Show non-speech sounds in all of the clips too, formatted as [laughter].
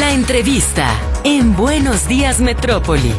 La entrevista en Buenos Días Metrópoli.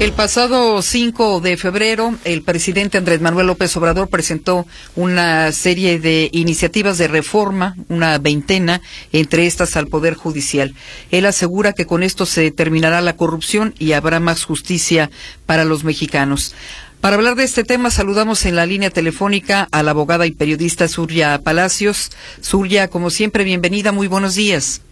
El pasado 5 de febrero, el presidente Andrés Manuel López Obrador presentó una serie de iniciativas de reforma, una veintena, entre estas al Poder Judicial. Él asegura que con esto se terminará la corrupción y habrá más justicia para los mexicanos. Para hablar de este tema, saludamos en la línea telefónica a la abogada y periodista Surya Palacios. Surya, como siempre, bienvenida, muy buenos días.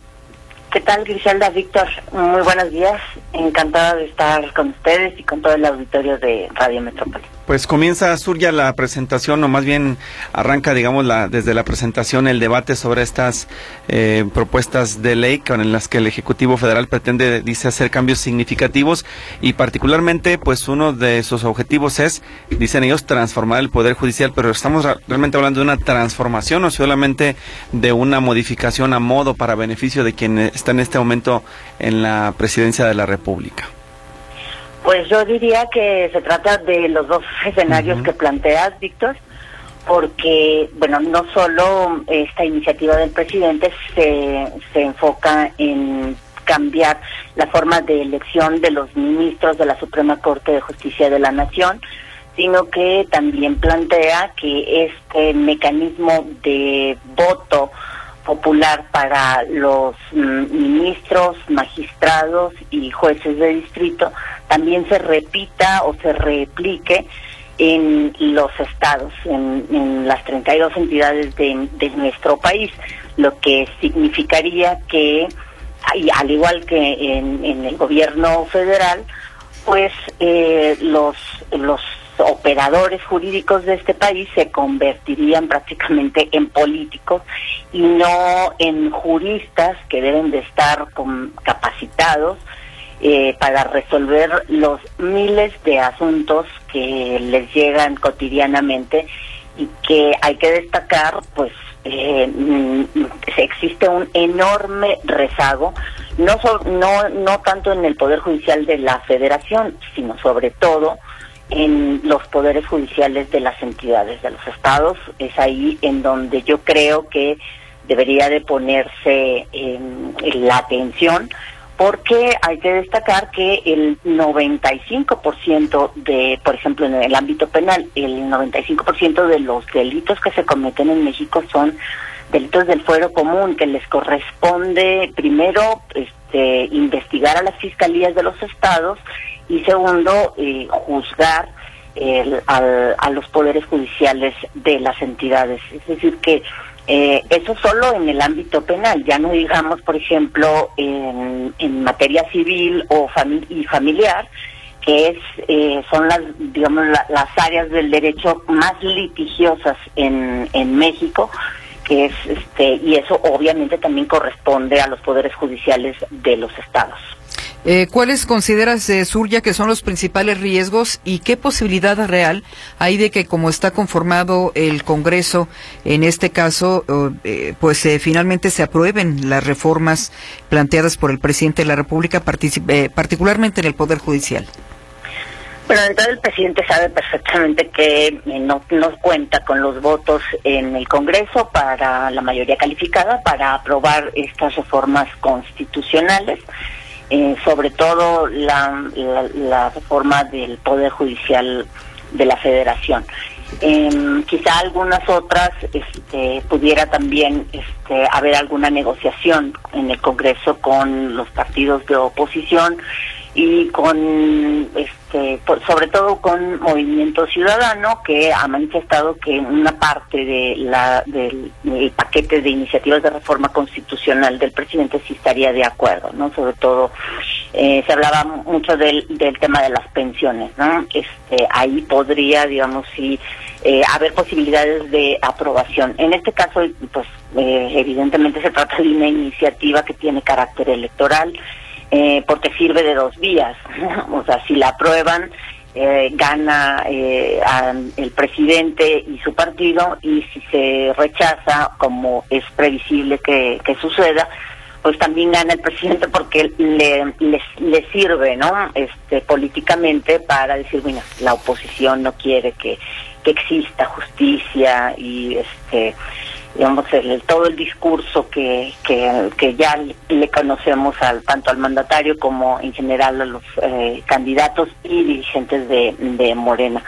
¿Qué tal, Griselda, Víctor? Muy buenos días. Encantada de estar con ustedes y con todo el auditorio de Radio Metrópoli. Pues comienza Surya la presentación, o más bien arranca, digamos, la, desde la presentación el debate sobre estas eh, propuestas de ley con las que el Ejecutivo Federal pretende, dice, hacer cambios significativos y particularmente, pues uno de sus objetivos es, dicen ellos, transformar el Poder Judicial, pero estamos realmente hablando de una transformación o solamente de una modificación a modo para beneficio de quien está en este momento en la presidencia de la República. Pues yo diría que se trata de los dos escenarios que planteas, Víctor, porque, bueno, no solo esta iniciativa del presidente se, se enfoca en cambiar la forma de elección de los ministros de la Suprema Corte de Justicia de la Nación, sino que también plantea que este mecanismo de voto popular para los mm, ministros, magistrados y jueces de distrito también se repita o se replique en los estados, en, las 32 entidades de, de, nuestro país, lo que significaría que, al igual que en, el gobierno federal, pues eh, los, los operadores jurídicos de este país se convertirían prácticamente en políticos y no en juristas que deben de estar capacitados eh, para resolver los miles de asuntos que les llegan cotidianamente y que hay que destacar, pues eh, mm, existe un enorme rezago, no, no, no tanto en el Poder Judicial de la Federación, sino sobre todo en los poderes judiciales de las entidades de los estados. Es ahí en donde yo creo que debería de ponerse la atención porque hay que destacar que el 95% de, por ejemplo, en el ámbito penal, el 95% de los delitos que se cometen en México son delitos del fuero común, que les corresponde primero este, investigar a las fiscalías de los estados y segundo, eh, juzgar a los poderes judiciales de las entidades. Es decir, que eh, eso solo en el ámbito penal, ya no digamos, por ejemplo, en, materia civil o y familiar, que es eh, son las digamos las áreas del derecho más litigiosas en, en México que es este y eso obviamente también corresponde a los poderes judiciales de los estados. Eh, ¿Cuáles consideras, eh, Surya, que son los principales riesgos y qué posibilidad real hay de que, como está conformado el Congreso, en este caso, eh, pues eh, finalmente se aprueben las reformas planteadas por el presidente de la República, particularmente en el Poder Judicial? Bueno, entonces el presidente sabe perfectamente que no, no cuenta con los votos en el Congreso para la mayoría calificada para aprobar estas reformas constitucionales. Eh, sobre todo la, la, reforma del Poder Judicial de la Federación. Em, quizá algunas otras este, pudiera también este, haber alguna negociación en el Congreso con los partidos de oposición y con este sobre todo con Movimiento Ciudadano que ha manifestado que una parte de la del, paquete de iniciativas de reforma constitucional del presidente sí estaría de acuerdo no sobre todo eh, se hablaba mucho del, del tema de las pensiones no este ahí podría digamos sí eh, haber posibilidades de aprobación. En este caso pues eh, evidentemente se trata de una iniciativa que tiene carácter electoral eh, porque sirve de dos vías. [laughs] o sea, si la aprueban, eh, gana eh, el presidente y su partido, y si se rechaza, como es previsible que, suceda, pues también gana el presidente porque le, le, sirve, ¿no? Este, políticamente para decir, bueno, la oposición no quiere que, que exista justicia y este digamos, el, todo el discurso que, que, ya le conocemos al, tanto al mandatario como en general a los eh, candidatos y dirigentes de, de Morena.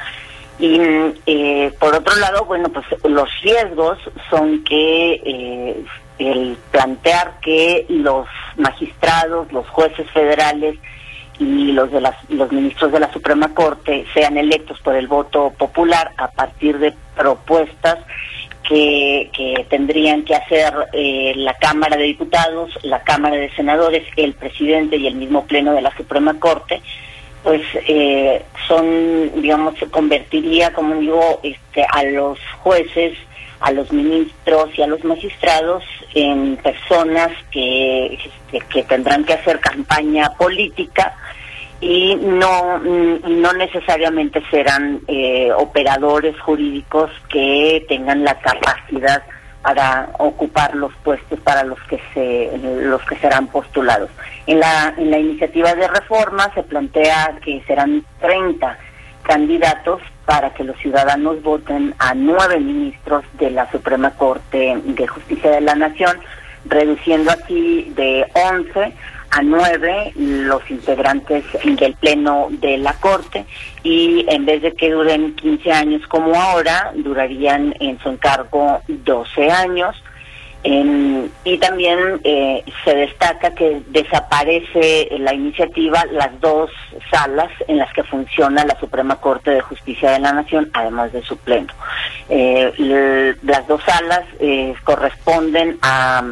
Y eh, por otro lado, bueno, pues los riesgos son que eh, el plantear que los magistrados, los jueces federales y los de las, los ministros de la Suprema Corte sean electos por el voto popular a partir de propuestas que, tendrían que hacer eh, la Cámara de Diputados, la Cámara de Senadores, el presidente y el mismo Pleno de la Suprema Corte, pues eh, son, digamos, se convertiría, como digo, este, a los jueces, a los ministros y a los magistrados en personas que, este, que tendrán que hacer campaña política y no, no necesariamente serán eh, operadores jurídicos que tengan la capacidad para ocupar los puestos para los que se los que serán postulados. En la en la iniciativa de reforma se plantea que serán 30 candidatos para que los ciudadanos voten a nueve ministros de la Suprema Corte de Justicia de la Nación, reduciendo así de 11 a nueve los integrantes del Pleno de la Corte y en vez de que duren 15 años como ahora, durarían en su encargo 12 años. y también eh, se destaca que desaparece la iniciativa las dos salas en las que funciona la Suprema Corte de Justicia de la Nación, además de su pleno. Eh, las dos salas eh, corresponden a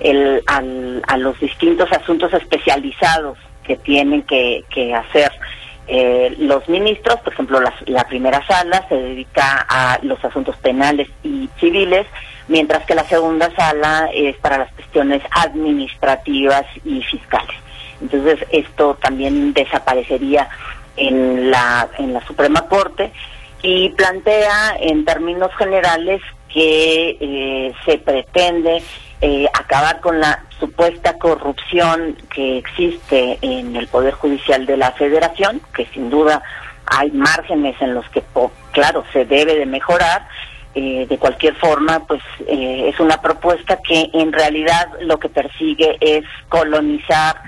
el, al, a los distintos asuntos especializados que tienen que, que hacer eh, los ministros, por ejemplo, la, primera sala se dedica a los asuntos penales y civiles, mientras que la segunda sala es para las cuestiones administrativas y fiscales. Entonces, esto también desaparecería en la, en la Suprema Corte y plantea en términos generales que eh, se pretende eh, acabar con la supuesta corrupción que existe en el Poder Judicial de la Federación, que sin duda hay márgenes en los que, claro, se debe de mejorar. Eh, de cualquier forma, pues eh, es una propuesta que en realidad lo que persigue es colonizar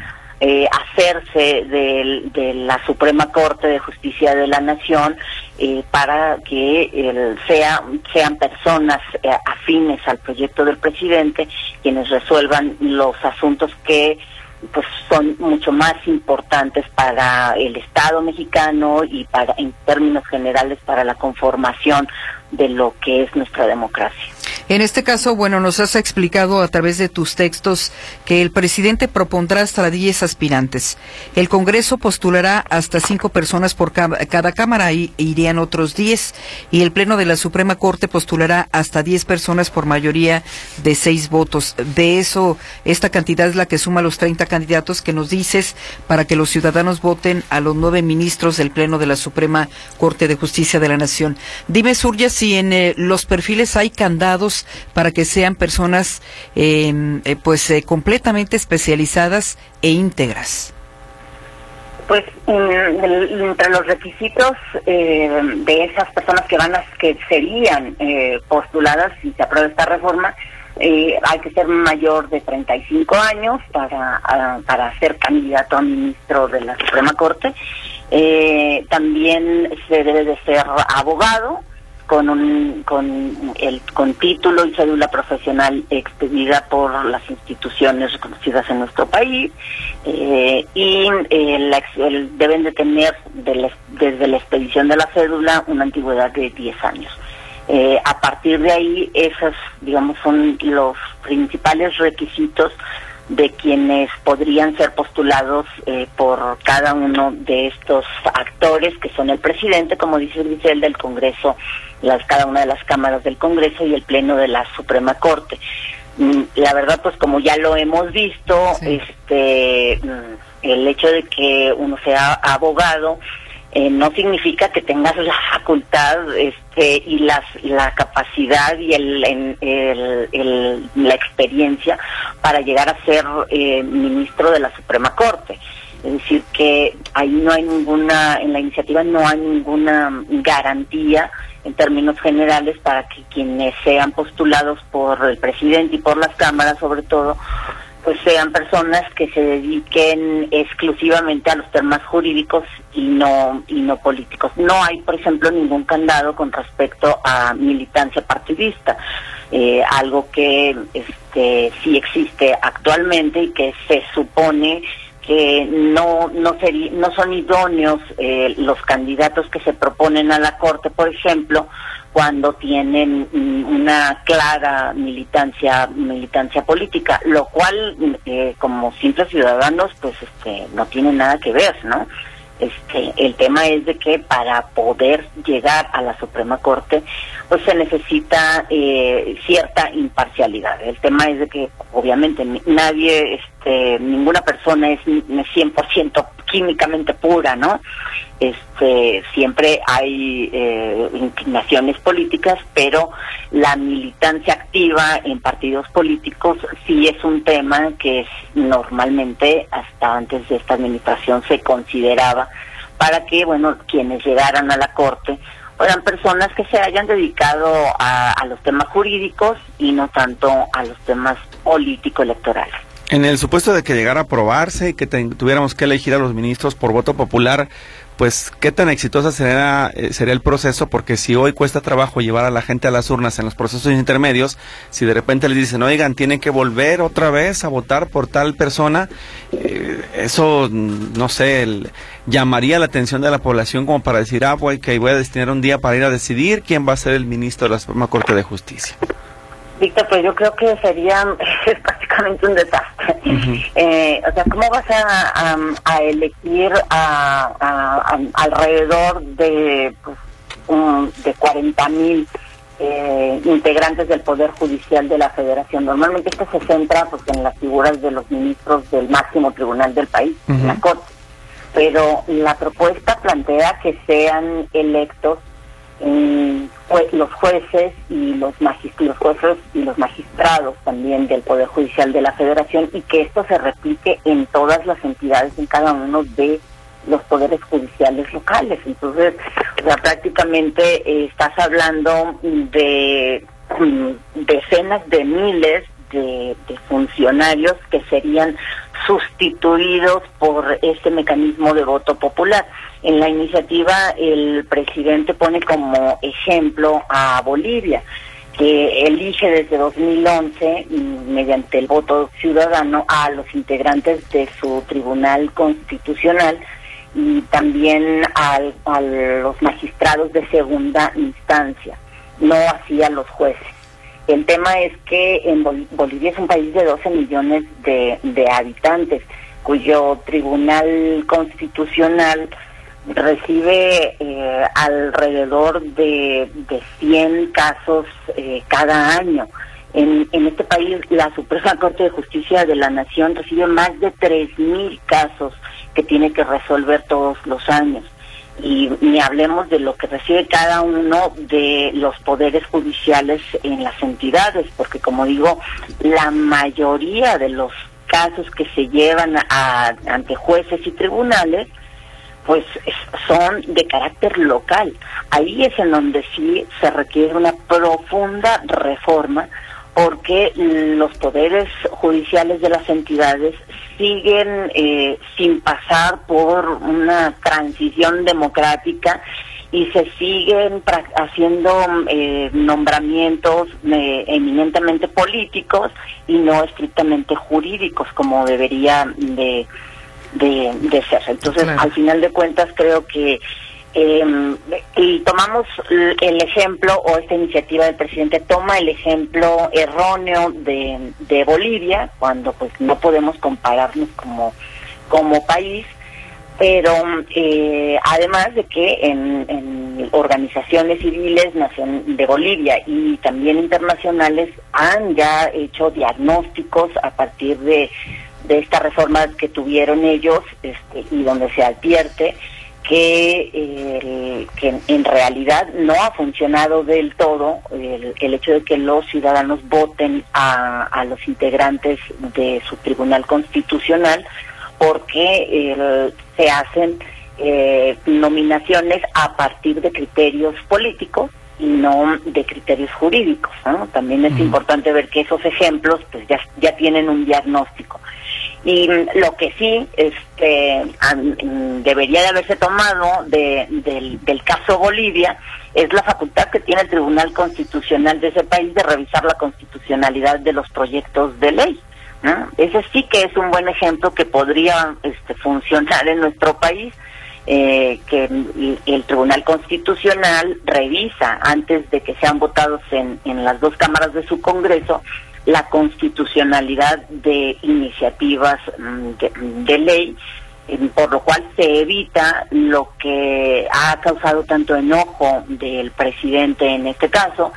eh, hacerse de, la Suprema Corte de Justicia de la Nación eh, para que sea, sean personas eh, afines al proyecto del presidente quienes resuelvan los asuntos que pues son mucho más importantes para el Estado mexicano y para en términos generales para la conformación de lo que es nuestra democracia. En este caso, bueno, nos has explicado a través de tus textos que el presidente propondrá hasta 10 aspirantes. El Congreso postulará hasta 5 personas por cada cámara y irían otros 10. Y el Pleno de la Suprema Corte postulará hasta 10 personas por mayoría de 6 votos. De eso, esta cantidad es la que suma los 30 candidatos que nos dices para que los ciudadanos voten a los nueve ministros del Pleno de la Suprema Corte de Justicia de la Nación. Dime, Surya, si en eh, los perfiles hay candados para que sean personas em, eh, pues eh, completamente especializadas e íntegras? Pues entre los requisitos eh, de esas personas que van a, que serían postuladas si se aprueba esta reforma, hay que ser mayor de 35 años para, para ser candidato a ministro de la Suprema Corte. también se debe de ser abogado con un con el con título y cédula profesional expedida por las instituciones reconocidas en nuestro país eh, y eh, deben de tener desde la expedición de la cédula una antigüedad de 10 años. Eh, a partir de ahí, esos, digamos, son los principales requisitos de quienes podrían ser postulados eh, por cada uno de estos actores, que son el presidente, como dice Grisel, del Congreso, las, cada una de las cámaras del Congreso y el Pleno de la Suprema Corte. Mm, la verdad, pues como ya lo hemos visto, este, mm, el hecho de que uno sea abogado, eh, no significa que tengas [laughs] la facultad este, y las, la capacidad y el, el, la experiencia para llegar a ser eh, ministro de la Suprema Corte. Es decir, que ahí no hay ninguna, en la iniciativa no hay ninguna garantía en términos generales para que quienes sean postulados por el presidente y por las cámaras sobre todo pues sean personas que se dediquen exclusivamente a los temas jurídicos y no y no políticos. No hay, por ejemplo, ningún candado con respecto a militancia partidista, eh, algo que este, sí existe actualmente y que se supone que no no no son idóneos eh, los candidatos que se proponen a la corte, por ejemplo, cuando tienen mm, una clara militancia militancia política, lo cual eh, como simples ciudadanos pues este no tiene nada que ver, ¿no? Este, el tema es de que para poder llegar a la Suprema Corte, pues se necesita eh, cierta imparcialidad. El tema es de que obviamente nadie, este, ninguna persona es 100% químicamente pura, ¿no? Este, siempre hay eh, inclinaciones políticas, pero la militancia activa en partidos políticos sí es un tema que normalmente hasta antes de esta administración se consideraba para que, bueno, quienes llegaran a la corte fueran personas que se hayan dedicado a los temas jurídicos y no tanto a los temas político-electorales. En el supuesto de que llegara a aprobarse y que tuviéramos que elegir a los ministros por voto popular, pues qué tan exitosa sería, eh, sería el proceso, porque si hoy cuesta trabajo llevar a la gente a las urnas en los procesos intermedios, si de repente les dicen, oigan, tienen que volver otra vez a votar por tal persona, eh, eso, no sé, llamaría la atención de la población como para decir, ah, voy, que voy a destinar un día para ir a decidir quién va a ser el ministro de la Suprema Corte de Justicia. Víctor, pues yo creo que sería [laughs] un desastre. eh, o sea, ¿cómo vas a, a, elegir a, alrededor de, pues, de 40 mil eh, integrantes del Poder Judicial de la Federación? Normalmente esto se centra pues, en las figuras de los ministros del máximo tribunal del país, la Corte. Pero la propuesta plantea que sean electos los jueces y los, los jueces y los magistrados también del Poder Judicial de la Federación y que esto se replique en todas las entidades, en cada uno de los poderes judiciales locales. Entonces, o prácticamente eh, estás hablando de mm, decenas de miles de, funcionarios que serían sustituidos por este mecanismo de voto popular. En la iniciativa el presidente pone como ejemplo a Bolivia que elige desde 2011 mm, mediante el voto ciudadano a los integrantes de su tribunal constitucional y también a los magistrados de segunda instancia, no así a los jueces. El tema es que en Bolivia es un país de 12 millones de, habitantes, cuyo tribunal constitucional recibe eh, alrededor de, de 100 casos eh, cada año. En, en este país, la Suprema Corte de Justicia de la Nación recibe más de 3.000 casos que tiene que resolver todos los años y ni hablemos de lo que recibe cada uno de los poderes judiciales en las entidades, porque como digo, la mayoría de los casos que se llevan a, ante jueces y tribunales, pues son de carácter local. Ahí es en donde sí se requiere una profunda reforma porque los poderes judiciales de las entidades siguen eh, sin pasar por una transición democrática y se siguen haciendo eh, nombramientos eh, eminentemente políticos y no estrictamente jurídicos como debería de, de, ser. Entonces, al final de cuentas, creo que eh, y tomamos el ejemplo, o esta iniciativa del presidente toma el ejemplo erróneo de, de Bolivia, cuando pues no podemos compararnos como, como país, pero eh, además de que en, organizaciones civiles de Bolivia y también internacionales han ya hecho diagnósticos a partir de, de esta reforma que tuvieron ellos este, y donde se advierte que, eh, que en realidad no ha funcionado del todo el, el, hecho de que los ciudadanos voten a, a los integrantes de su tribunal constitucional porque eh, se hacen eh, nominaciones a partir de criterios políticos y no de criterios jurídicos. También es importante ver que esos ejemplos pues ya, ya tienen un diagnóstico. Y lo que sí este, debería de haberse tomado de, del, caso Bolivia es la facultad que tiene el Tribunal Constitucional de ese país de revisar la constitucionalidad de los proyectos de ley. Ese sí que es un buen ejemplo que podría este, funcionar en nuestro país, eh, que el, Tribunal Constitucional revisa antes de que sean votados en, en las dos cámaras de su Congreso la constitucionalidad de iniciativas mm, de, ley, por lo cual se evita lo que ha causado tanto enojo del presidente en este caso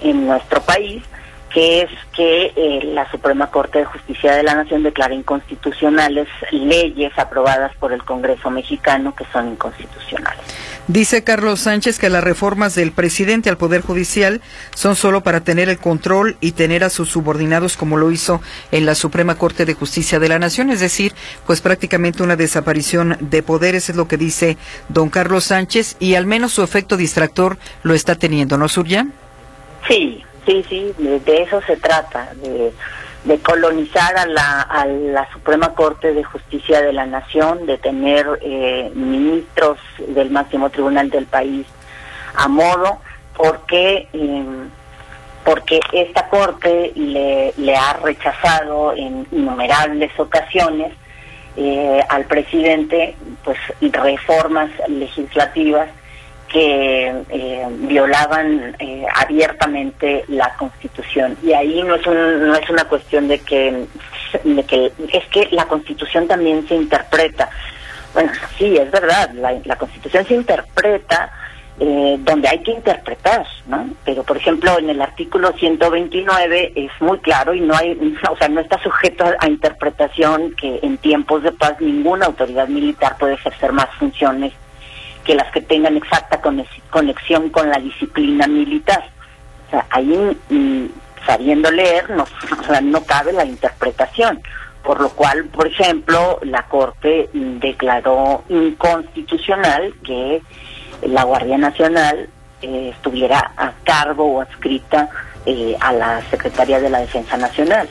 en nuestro país, que es que eh, la Suprema Corte de Justicia de la Nación declara inconstitucionales leyes aprobadas por el Congreso mexicano que son inconstitucionales. Dice Carlos Sánchez que las reformas del presidente al Poder Judicial son solo para tener el control y tener a sus subordinados como lo hizo en la Suprema Corte de Justicia de la Nación, es decir, pues prácticamente una desaparición de poderes es lo que dice don Carlos Sánchez y al menos su efecto distractor lo está teniendo, ¿no, Surya? Sí, Sí, sí, de, eso se trata, de, colonizar a la, Suprema Corte de Justicia de la Nación, de tener eh, ministros del máximo tribunal del país a modo, porque em, porque esta corte le, le ha rechazado en innumerables ocasiones eh, al presidente pues reformas legislativas que eh, violaban eh, abiertamente la Constitución. Y ahí no es, no es una cuestión de que, de que, es que la Constitución también se interpreta. Bueno, sí, es verdad, la, Constitución se interpreta eh, donde hay que interpretar, ¿no? Pero, por ejemplo, en el artículo 129 es muy claro y no hay, [laughs] o sea, no está sujeto a interpretación que en tiempos de paz ninguna autoridad militar puede ejercer más funciones que las que tengan exacta conexión con la disciplina militar. O sea, ahí, mm, sabiendo leer, no, [laughs] no cabe la interpretación. Por lo cual, por ejemplo, la Corte declaró inconstitucional que la Guardia Nacional eh, estuviera a cargo o adscrita eh, a la Secretaría de la Defensa Nacional.